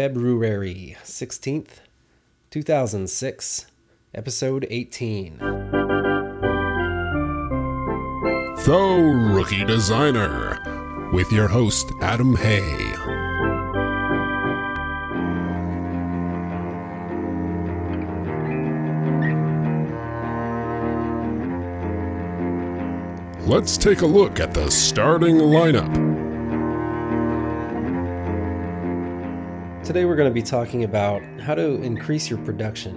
February 16th, 2006, episode 18. The Rookie Designer with your host, Adam Hay. Let's take a look at the starting lineup. Today we're going to be talking about how to increase your production.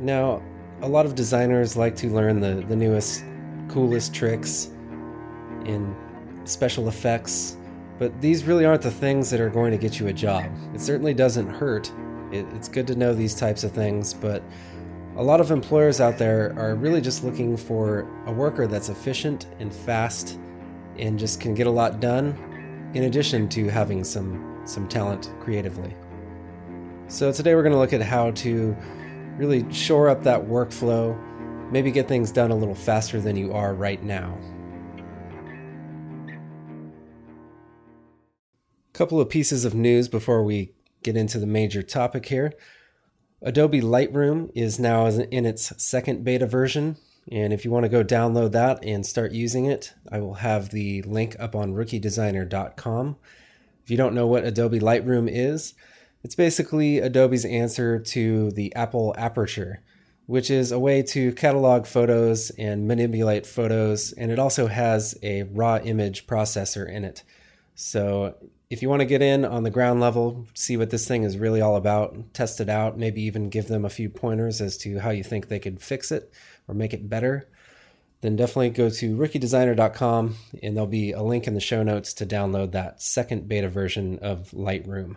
Now, a lot of designers like to learn the, the newest, coolest tricks in special effects, but these really aren't the things that are going to get you a job. It certainly doesn't hurt. It, it's good to know these types of things, but a lot of employers out there are really just looking for a worker that's efficient and fast and just can get a lot done in addition to having some some talent creatively. So today we're going to look at how to really shore up that workflow, maybe get things done a little faster than you are right now. A Couple of pieces of news before we get into the major topic here. Adobe Lightroom is now in its second beta version. And if you want to go download that and start using it, I will have the link up on rookiedesigner.com. If you don't know what Adobe Lightroom is, it's basically Adobe's answer to the Apple Aperture, which is a way to catalog photos and manipulate photos. And it also has a raw image processor in it. So if you want to get in on the ground level, see what this thing is really all about, test it out, maybe even give them a few pointers as to how you think they could fix it or make it better, then definitely go to rookiedesigner.com and there'll be a link in the show notes to download that second beta version of Lightroom.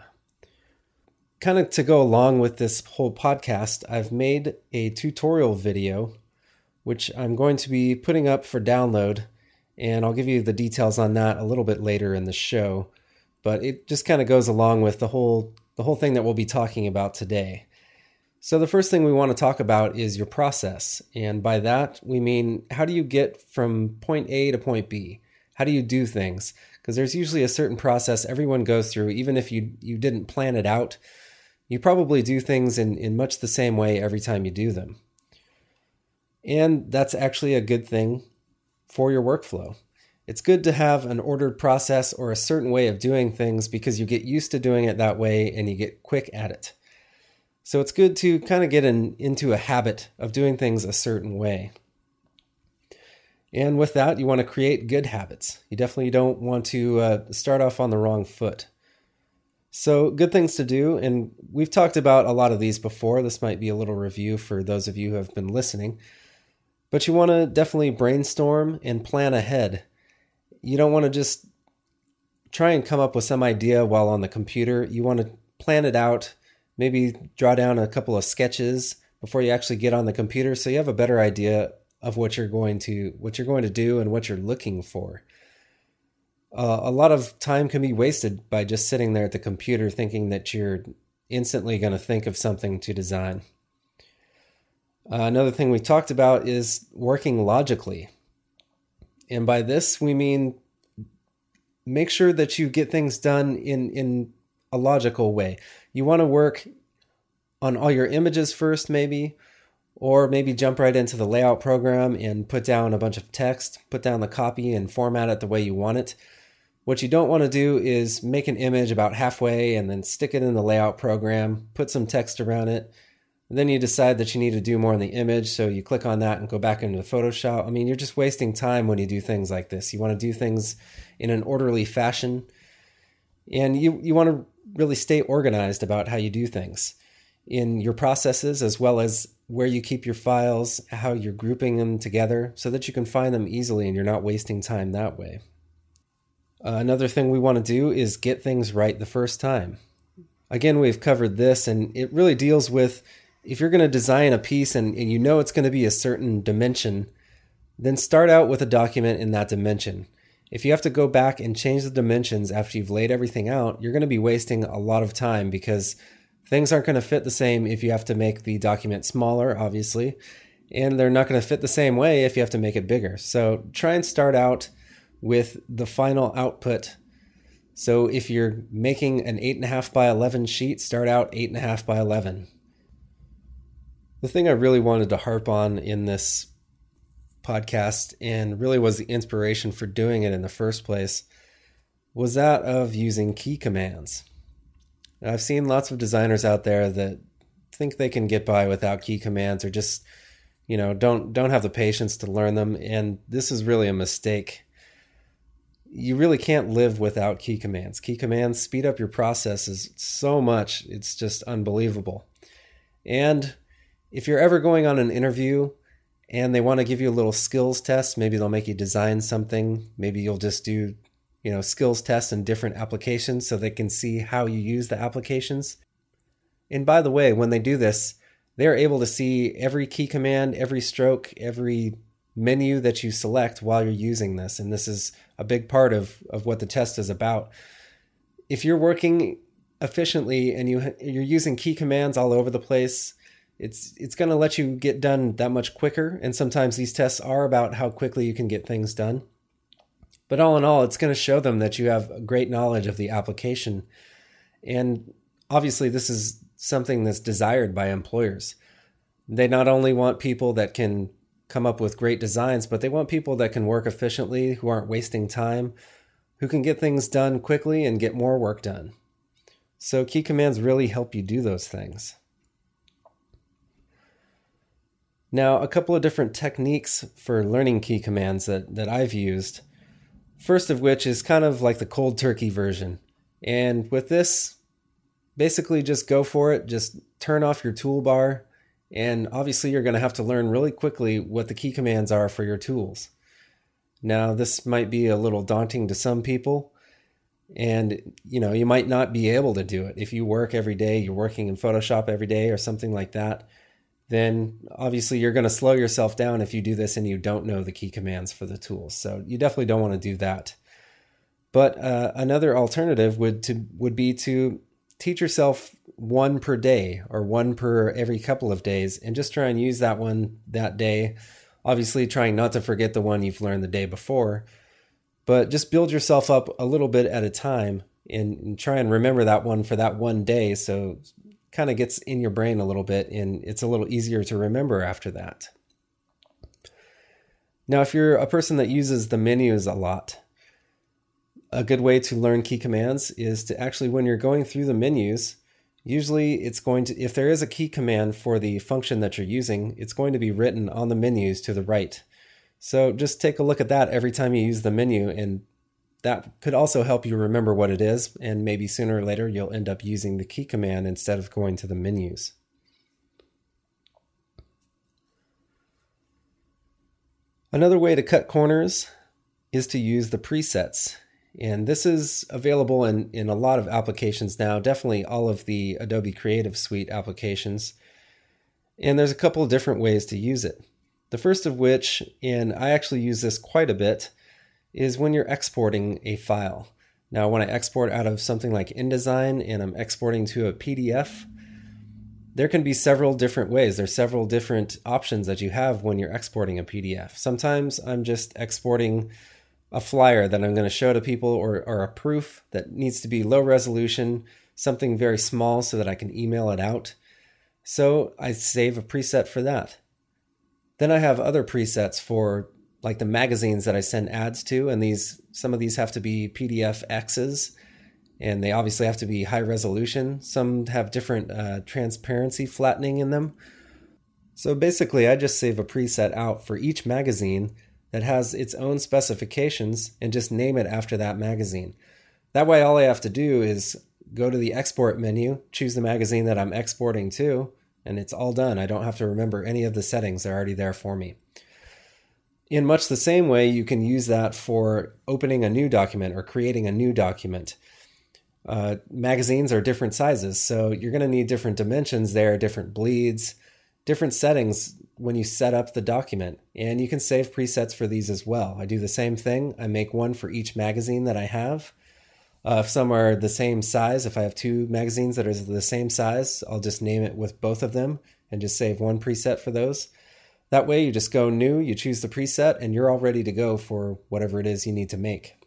Kind of to go along with this whole podcast, I've made a tutorial video which I'm going to be putting up for download, and I'll give you the details on that a little bit later in the show but it just kind of goes along with the whole the whole thing that we'll be talking about today. So the first thing we want to talk about is your process, and by that we mean how do you get from point A to point B? How do you do things? Because there's usually a certain process everyone goes through, even if you you didn't plan it out. You probably do things in, in much the same way every time you do them. And that's actually a good thing for your workflow. It's good to have an ordered process or a certain way of doing things because you get used to doing it that way and you get quick at it. So it's good to kind of get in, into a habit of doing things a certain way. And with that, you want to create good habits. You definitely don't want to uh, start off on the wrong foot. So, good things to do. And we've talked about a lot of these before. This might be a little review for those of you who have been listening. But you want to definitely brainstorm and plan ahead you don't want to just try and come up with some idea while on the computer. You want to plan it out, maybe draw down a couple of sketches before you actually get on the computer so you have a better idea of what you're going to what you're going to do and what you're looking for. Uh, a lot of time can be wasted by just sitting there at the computer thinking that you're instantly going to think of something to design. Uh, another thing we talked about is working logically. And by this, we mean make sure that you get things done in, in a logical way. You want to work on all your images first, maybe, or maybe jump right into the layout program and put down a bunch of text, put down the copy and format it the way you want it. What you don't want to do is make an image about halfway and then stick it in the layout program, put some text around it, and then you decide that you need to do more in the image, so you click on that and go back into Photoshop. I mean, you're just wasting time when you do things like this. You want to do things in an orderly fashion, and you you want to really stay organized about how you do things in your processes as well as where you keep your files, how you're grouping them together so that you can find them easily and you're not wasting time that way. Uh, another thing we want to do is get things right the first time. Again, we've covered this and it really deals with if you're going to design a piece and, and you know it's going to be a certain dimension, then start out with a document in that dimension. If you have to go back and change the dimensions after you've laid everything out, you're going to be wasting a lot of time because things aren't going to fit the same if you have to make the document smaller, obviously, and they're not going to fit the same way if you have to make it bigger. So try and start out with the final output So if you're making an 8.5 by 11 sheet, start out 8.5 by 11. The thing I really wanted to harp on in this podcast and really was the inspiration for doing it in the first place was that of using key commands. I've seen lots of designers out there that think they can get by without key commands or just you know don't don't have the patience to learn them. And this is really a mistake. You really can't live without key commands. Key commands speed up your processes so much it's just unbelievable. And if you're ever going on an interview and they want to give you a little skills test maybe they'll make you design something maybe you'll just do you know skills tests in different applications so they can see how you use the applications and by the way, when they do this, they're able to see every key command, every stroke, every menu that you select while you're using this. And this is a big part of, of what the test is about. If you're working efficiently and you you're using key commands all over the place, it's it's going to let you get done that much quicker. And sometimes these tests are about how quickly you can get things done. But all in all, it's going to show them that you have great knowledge of the application. And obviously, this is something that's desired by employers. They not only want people that can come up with great designs, but they want people that can work efficiently, who aren't wasting time, who can get things done quickly and get more work done. So, key commands really help you do those things. Now, a couple of different techniques for learning key commands that, that I've used. First of which is kind of like the cold turkey version. And with this, basically just go for it. Just turn off your toolbar. And obviously, you're going to have to learn really quickly what the key commands are for your tools. Now, this might be a little daunting to some people, and you know, you might not be able to do it. If you work every day, you're working in Photoshop every day or something like that, then obviously you're going to slow yourself down if you do this and you don't know the key commands for the tools. So you definitely don't want to do that. But uh, another alternative would to would be to teach yourself one per day or one per every couple of days and just try and use that one that day. Obviously, trying not to forget the one you've learned the day before, but just build yourself up a little bit at a time and, and try and remember that one for that one day. So, kind of gets in your brain a little bit and it's a little easier to remember after that. Now, if you're a person that uses the menus a lot, a good way to learn key commands is to actually, when you're going through the menus, usually it's going to, if there is a key command for the function that you're using, it's going to be written on the menus to the right. So just take a look at that every time you use the menu, and that could also help you remember what it is. And maybe sooner or later, you'll end up using the key command instead of going to the menus. Another way to cut corners is to use the presets. And this is available in, in a lot of applications now, definitely all of the Adobe Creative Suite applications. And there's a couple of different ways to use it. The first of which, and I actually use this quite a bit, is when you're exporting a file. Now, when I export out of something like InDesign and I'm exporting to a PDF, there can be several different ways. There's several different options that you have when you're exporting a PDF. Sometimes I'm just exporting a flyer that I'm going to show to people or, or a proof that needs to be low resolution, something very small so that I can email it out. So I save a preset for that. Then I have other presets for like the magazines that I send ads to, and these some of these have to be PDF X's, and they obviously have to be high resolution. Some have different uh, transparency flattening in them. So basically, I just save a preset out for each magazine that has its own specifications and just name it after that magazine. That way, all I have to do is go to the export menu, choose the magazine that I'm exporting to, and it's all done. I don't have to remember any of the settings, they're already there for me. In much the same way, you can use that for opening a new document or creating a new document. Uh, magazines are different sizes, so you're going to need different dimensions there, different bleeds, different settings when you set up the document. And you can save presets for these as well. I do the same thing. I make one for each magazine that I have. Uh, if some are the same size, if I have two magazines that are the same size, I'll just name it with both of them and just save one preset for those. That way, you just go new, you choose the preset, and you're all ready to go for whatever it is you need to make.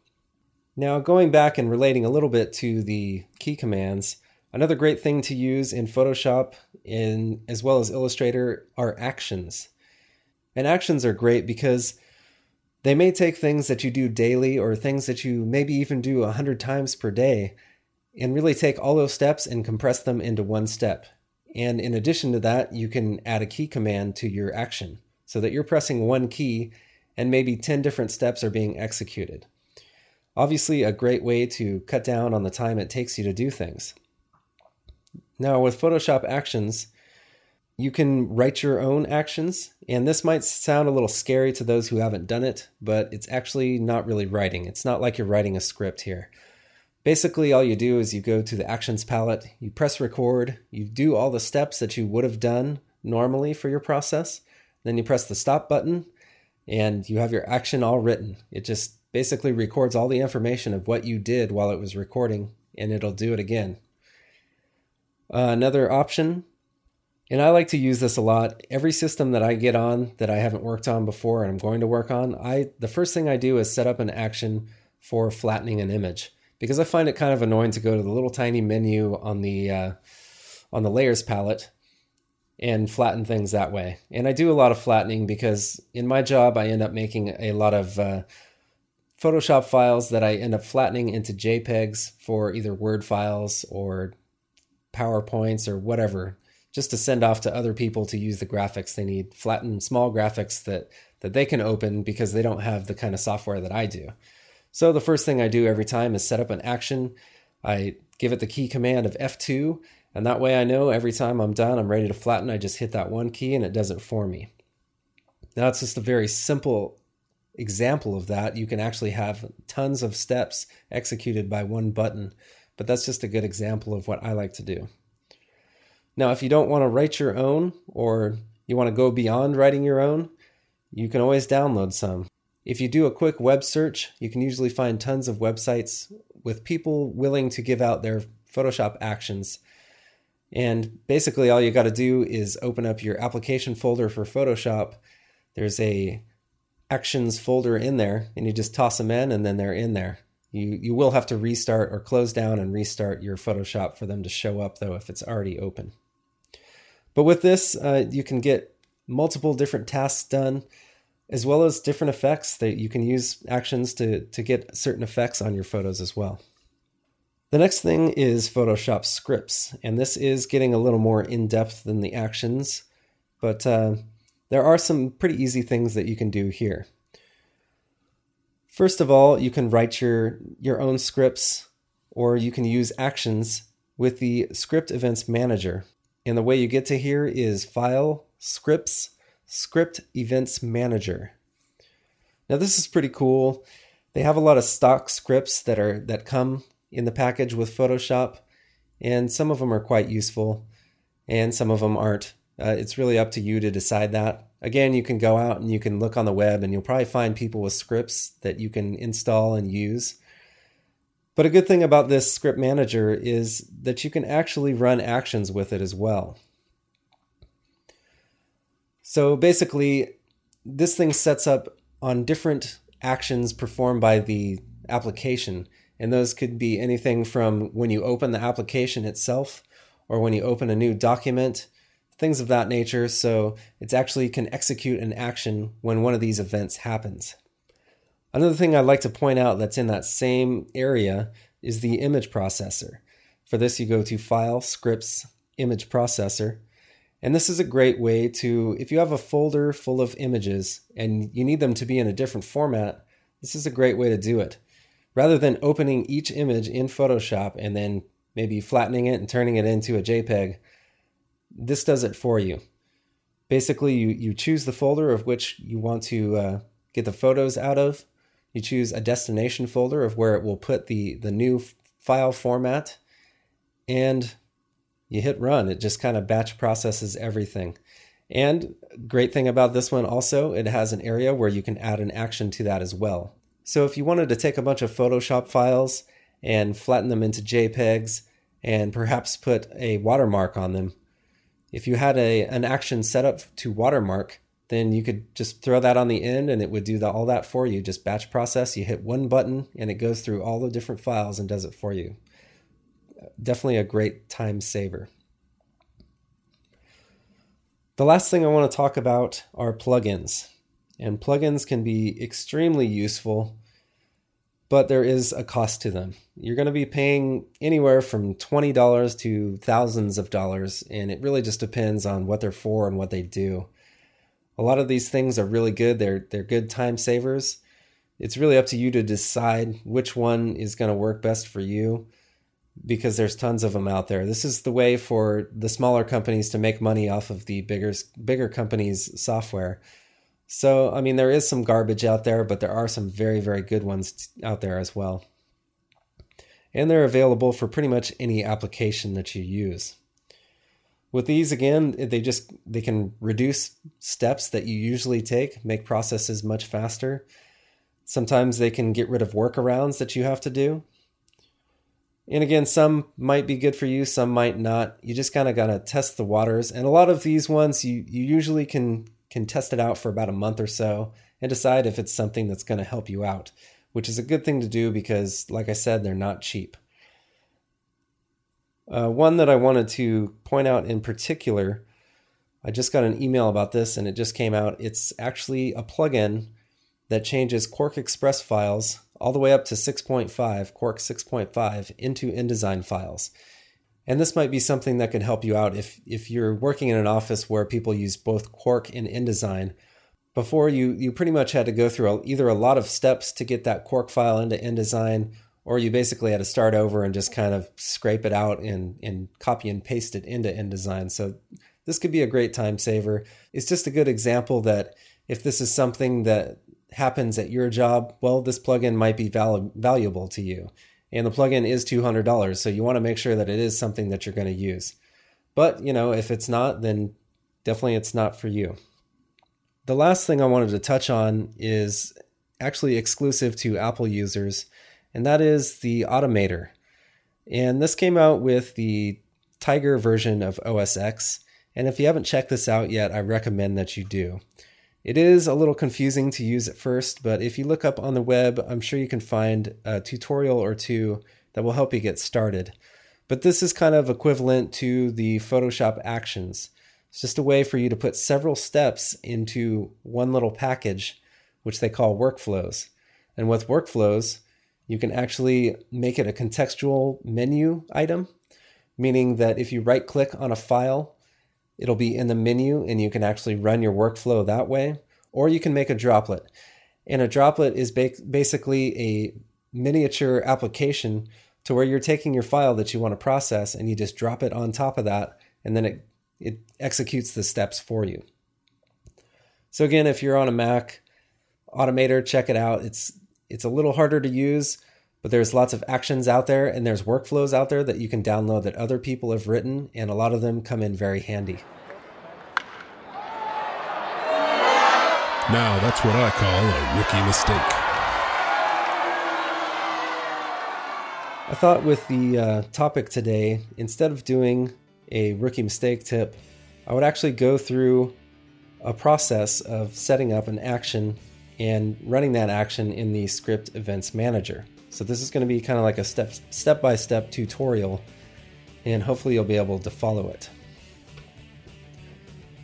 Now, going back and relating a little bit to the key commands, another great thing to use in Photoshop in as well as Illustrator are actions. And actions are great because they may take things that you do daily or things that you maybe even do a hundred times per day and really take all those steps and compress them into one step. And in addition to that, you can add a key command to your action so that you're pressing one key and maybe 10 different steps are being executed. Obviously, a great way to cut down on the time it takes you to do things. Now, with Photoshop Actions, you can write your own actions, and this might sound a little scary to those who haven't done it, but it's actually not really writing. It's not like you're writing a script here. Basically, all you do is you go to the Actions palette, you press record, you do all the steps that you would have done normally for your process, then you press the stop button, and you have your action all written. It just basically records all the information of what you did while it was recording, and it'll do it again. Uh, another option, and I like to use this a lot. Every system that I get on that I haven't worked on before and I'm going to work on, I the first thing I do is set up an action for flattening an image because I find it kind of annoying to go to the little tiny menu on the uh, on the layers palette and flatten things that way. And I do a lot of flattening because in my job I end up making a lot of uh, Photoshop files that I end up flattening into JPEGs for either Word files or PowerPoints or whatever, just to send off to other people to use the graphics they need, flatten small graphics that, that they can open because they don't have the kind of software that I do. So the first thing I do every time is set up an action. I give it the key command of F2, and that way I know every time I'm done, I'm ready to flatten, I just hit that one key and it does it for me. Now it's just a very simple example of that, you can actually have tons of steps executed by one button. But that's just a good example of what I like to do. Now, if you don't want to write your own or you want to go beyond writing your own, you can always download some. If you do a quick web search, you can usually find tons of websites with people willing to give out their Photoshop actions. And basically, all you got to do is open up your application folder for Photoshop. There's a actions folder in there and you just toss them in and then they're in there. You, you will have to restart or close down and restart your Photoshop for them to show up though if it's already open. But with this, uh, you can get multiple different tasks done as well as different effects that you can use actions to, to get certain effects on your photos as well. The next thing is Photoshop scripts, and this is getting a little more in depth than the actions, but uh, there are some pretty easy things that you can do here. First of all, you can write your, your own scripts or you can use actions with the Script Events Manager. And the way you get to here is File, Scripts, Script Events Manager. Now this is pretty cool. They have a lot of stock scripts that are that come in the package with Photoshop, and some of them are quite useful, and some of them aren't. Uh, it's really up to you to decide that. Again, you can go out and you can look on the web and you'll probably find people with scripts that you can install and use. But a good thing about this script manager is that you can actually run actions with it as well. So basically, this thing sets up on different actions performed by the application. And those could be anything from when you open the application itself or when you open a new document things of that nature. So it's actually can execute an action when one of these events happens. Another thing I'd like to point out that's in that same area is the image processor. For this, you go to File, Scripts, Image Processor. And this is a great way to, if you have a folder full of images and you need them to be in a different format, this is a great way to do it. Rather than opening each image in Photoshop and then maybe flattening it and turning it into a JPEG, this does it for you. Basically, you, you choose the folder of which you want to uh, get the photos out of. You choose a destination folder of where it will put the, the new file format, and you hit run. It just kind of batch processes everything. And great thing about this one also, it has an area where you can add an action to that as well. So if you wanted to take a bunch of Photoshop files and flatten them into JPEGs and perhaps put a watermark on them, if you had a an action set up to watermark, then you could just throw that on the end and it would do the, all that for you. Just batch process. You hit one button and it goes through all the different files and does it for you. Definitely a great time saver. The last thing I want to talk about are plugins. And plugins can be extremely useful, but there is a cost to them. You're going to be paying anywhere from $20 to thousands of dollars, and it really just depends on what they're for and what they do. A lot of these things are really good. They're they're good time savers. It's really up to you to decide which one is going to work best for you because there's tons of them out there. This is the way for the smaller companies to make money off of the bigger bigger companies' software. So, I mean, there is some garbage out there, but there are some very very good ones out there as well. And they're available for pretty much any application that you use. With these again, they just they can reduce steps that you usually take, make processes much faster. Sometimes they can get rid of workarounds that you have to do. And again, some might be good for you, some might not. You just kind of got to test the waters. And a lot of these ones you you usually can can test it out for about a month or so and decide if it's something that's going to help you out, which is a good thing to do because like I said, they're not cheap. Uh, one that I wanted to point out in particular, I just got an email about this and it just came out. It's actually a plugin that changes QuarkXPress files all the way up to 6.5, Quark 6.5, into InDesign files. And this might be something that can help you out if, if you're working in an office where people use both Quark and InDesign. Before you, you pretty much had to go through either a lot of steps to get that Quark file into InDesign, or you basically had to start over and just kind of scrape it out and, and copy and paste it into InDesign. So this could be a great time saver. It's just a good example that if this is something that happens at your job, well, this plugin might be val- valuable to you. And the plugin is $200, so you want to make sure that it is something that you're going to use. But, you know, if it's not, then definitely it's not for you. The last thing I wanted to touch on is actually exclusive to Apple users and that is the Automator. And this came out with the Tiger version of OS X. And if you haven't checked this out yet, I recommend that you do. It is a little confusing to use at first, but if you look up on the web, I'm sure you can find a tutorial or two that will help you get started. But this is kind of equivalent to the Photoshop actions. It's just a way for you to put several steps into one little package, which they call workflows. And with workflows, you can actually make it a contextual menu item, meaning that if you right click on a file, it'll be in the menu and you can actually run your workflow that way. Or you can make a droplet. And a droplet is ba- basically a miniature application to where you're taking your file that you want to process and you just drop it on top of that and then it, it executes the steps for you. So again, if you're on a Mac, Automator, check it out. It's it's a little harder to use, but there's lots of actions out there and there's workflows out there that you can download that other people have written, and a lot of them come in very handy. Now, that's what I call a rookie mistake. I thought with the uh, topic today, instead of doing a rookie mistake tip, I would actually go through a process of setting up an action and running that action in the script events manager. So this is going to be kind of like a step step by step tutorial and hopefully you'll be able to follow it.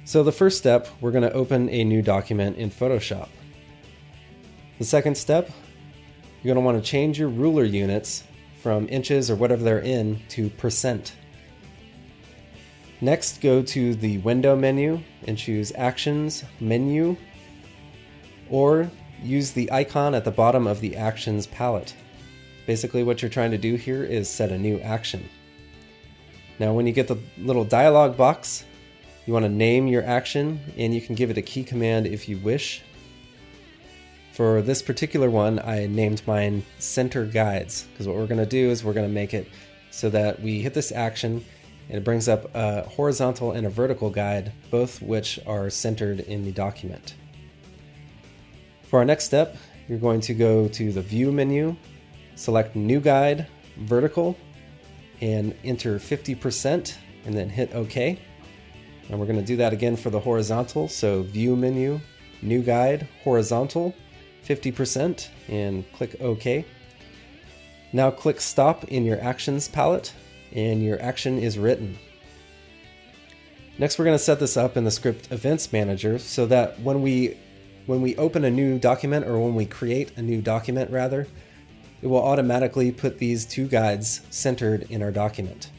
So the first step, we're going to open a new document in Photoshop. The second step, you're going to want to change your ruler units from inches or whatever they're in to percent. Next, go to the window menu and choose Actions, Menu, or use the icon at the bottom of the Actions palette. Basically, what you're trying to do here is set a new action. Now, when you get the little dialog box, you want to name your action and you can give it a key command if you wish. For this particular one, I named mine Center Guides because what we're going to do is we're going to make it so that we hit this action and it brings up a horizontal and a vertical guide, both which are centered in the document. For our next step, you're going to go to the View menu, select New Guide, Vertical, and enter 50%, and then hit OK. And we're going to do that again for the horizontal. So view menu, new guide, horizontal, 50%, and click OK. Now click stop in your actions palette and your action is written. Next, we're going to set this up in the script events manager so that when we when we open a new document or when we create a new document rather, it will automatically put these two guides centered in our document.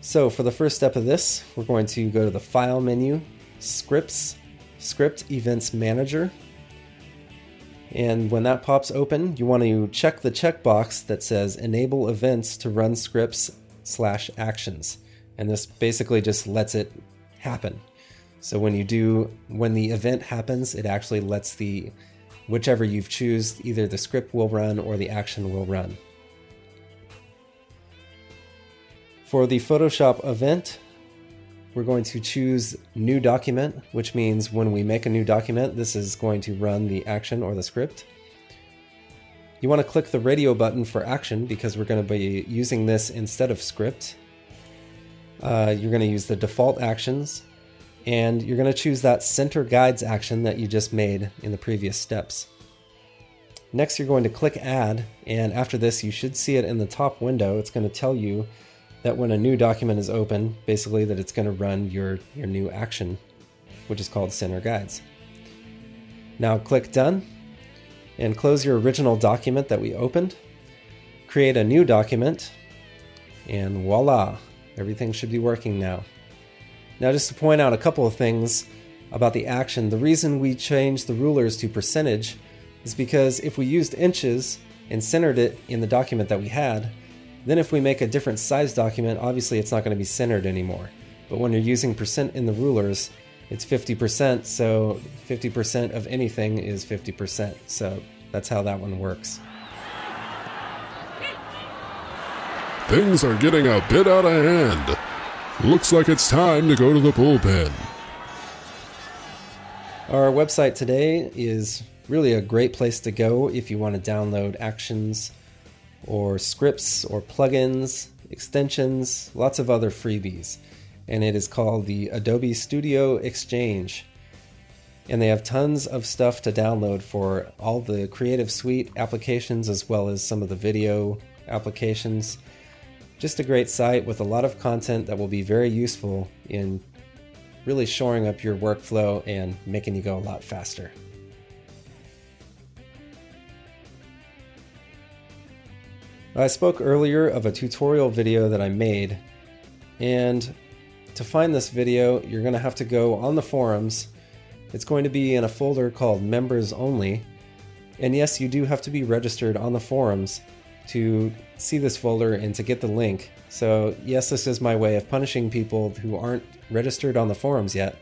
So for the first step of this, we're going to go to the File menu, Scripts, Script Events Manager. And when that pops open, you want to check the checkbox that says Enable Events to run scripts slash actions. And this basically just lets it happen. So when you do, when the event happens, it actually lets the, whichever you've choose, either the script will run or the action will run. For the Photoshop event, we're going to choose new document, which means when we make a new document, this is going to run the action or the script. You want to click the radio button for action because we're going to be using this instead of script. Uh, you're going to use the default actions and you're going to choose that center guides action that you just made in the previous steps. Next, you're going to click add, and after this, you should see it in the top window. It's going to tell you that when a new document is open, basically that it's going to run your, your new action, which is called Center Guides. Now click Done and close your original document that we opened. Create a new document, and voila, everything should be working now. Now, just to point out a couple of things about the action, the reason we changed the rulers to percentage is because if we used inches and centered it in the document that we had, then if we make a different size document, obviously it's not going to be centered anymore. But when you're using percent in the rulers, it's 50%, so 50% of anything is 50%. So that's how that one works. Things are getting a bit out of hand. Looks like it's time to go to the bullpen. Our website today is really a great place to go if you want to download actions or scripts or plugins, extensions, lots of other freebies. And it is called the Adobe Studio Exchange. And they have tons of stuff to download for all the Creative Suite applications as well as some of the video applications. Just a great site with a lot of content that will be very useful in really shoring up your workflow and making you go a lot faster. I spoke earlier of a tutorial video that I made, and to find this video, you're going to have to go on the forums. It's going to be in a folder called Members Only, and yes, you do have to be registered on the forums to see this folder and to get the link. So, yes, this is my way of punishing people who aren't registered on the forums yet.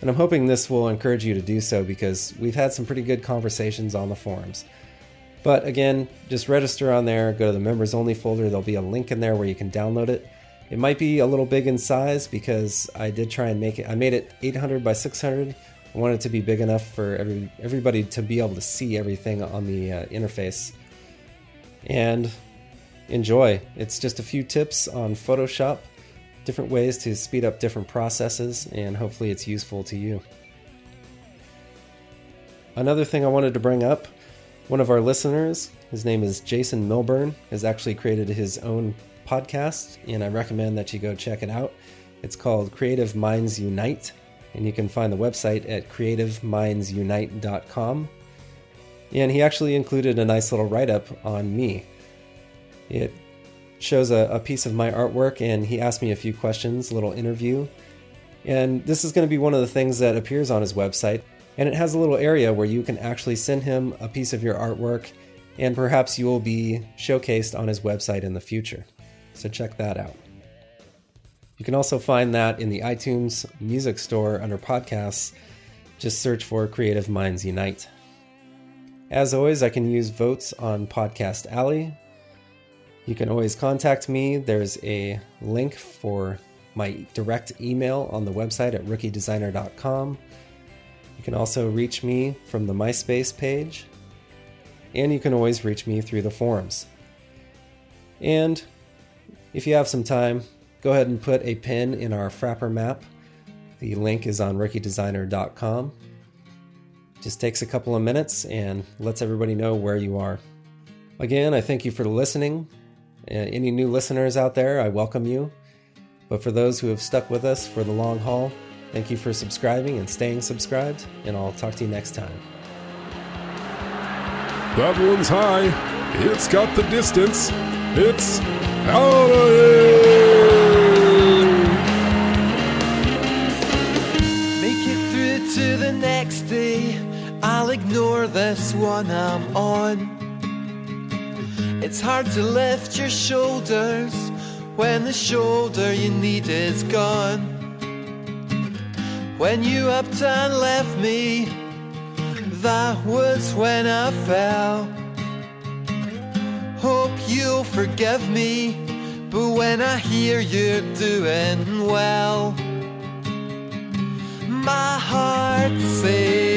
And I'm hoping this will encourage you to do so because we've had some pretty good conversations on the forums. But again, just register on there, go to the members only folder. There'll be a link in there where you can download it. It might be a little big in size because I did try and make it. I made it 800 by 600. I wanted it to be big enough for every, everybody to be able to see everything on the uh, interface. And enjoy. It's just a few tips on Photoshop, different ways to speed up different processes, and hopefully it's useful to you. Another thing I wanted to bring up one of our listeners, his name is Jason Milburn, has actually created his own podcast, and I recommend that you go check it out. It's called Creative Minds Unite, and you can find the website at creativeminds.unite.com. And he actually included a nice little write up on me. It shows a, a, piece of my artwork, and he asked me a few questions, a little interview. And this is going to be one of the things that appears on his website. And it has a little area where you can actually send him a piece of your artwork, and perhaps you will be showcased on his website in the future. So check that out. You can also find that in the iTunes Music Store under podcasts. Just search for Creative Minds Unite. As always, I can use votes on Podcast Alley. You can always contact me. There's a link for my direct email on the website at rookiedesigner.com. You can also reach me from the MySpace page, and you can always reach me through the forums. And if you have some time, go ahead and put a pin in our Frappr map. The link is on rookiedesigner.com. Just takes a couple of minutes and lets everybody know where you are. Again, I thank you for listening. Uh, any new listeners out there, I welcome you. But for those who have stuck with us for the long haul, thank you for subscribing and staying subscribed, and I'll talk to you next time. That one's high. It's got the distance. It's out of here. This one I'm on. It's hard to lift your shoulders when the shoulder you need is gone. When you upped and left me, that was when I fell. Hope you'll forgive me, but when I hear you're doing well, my heart sinks.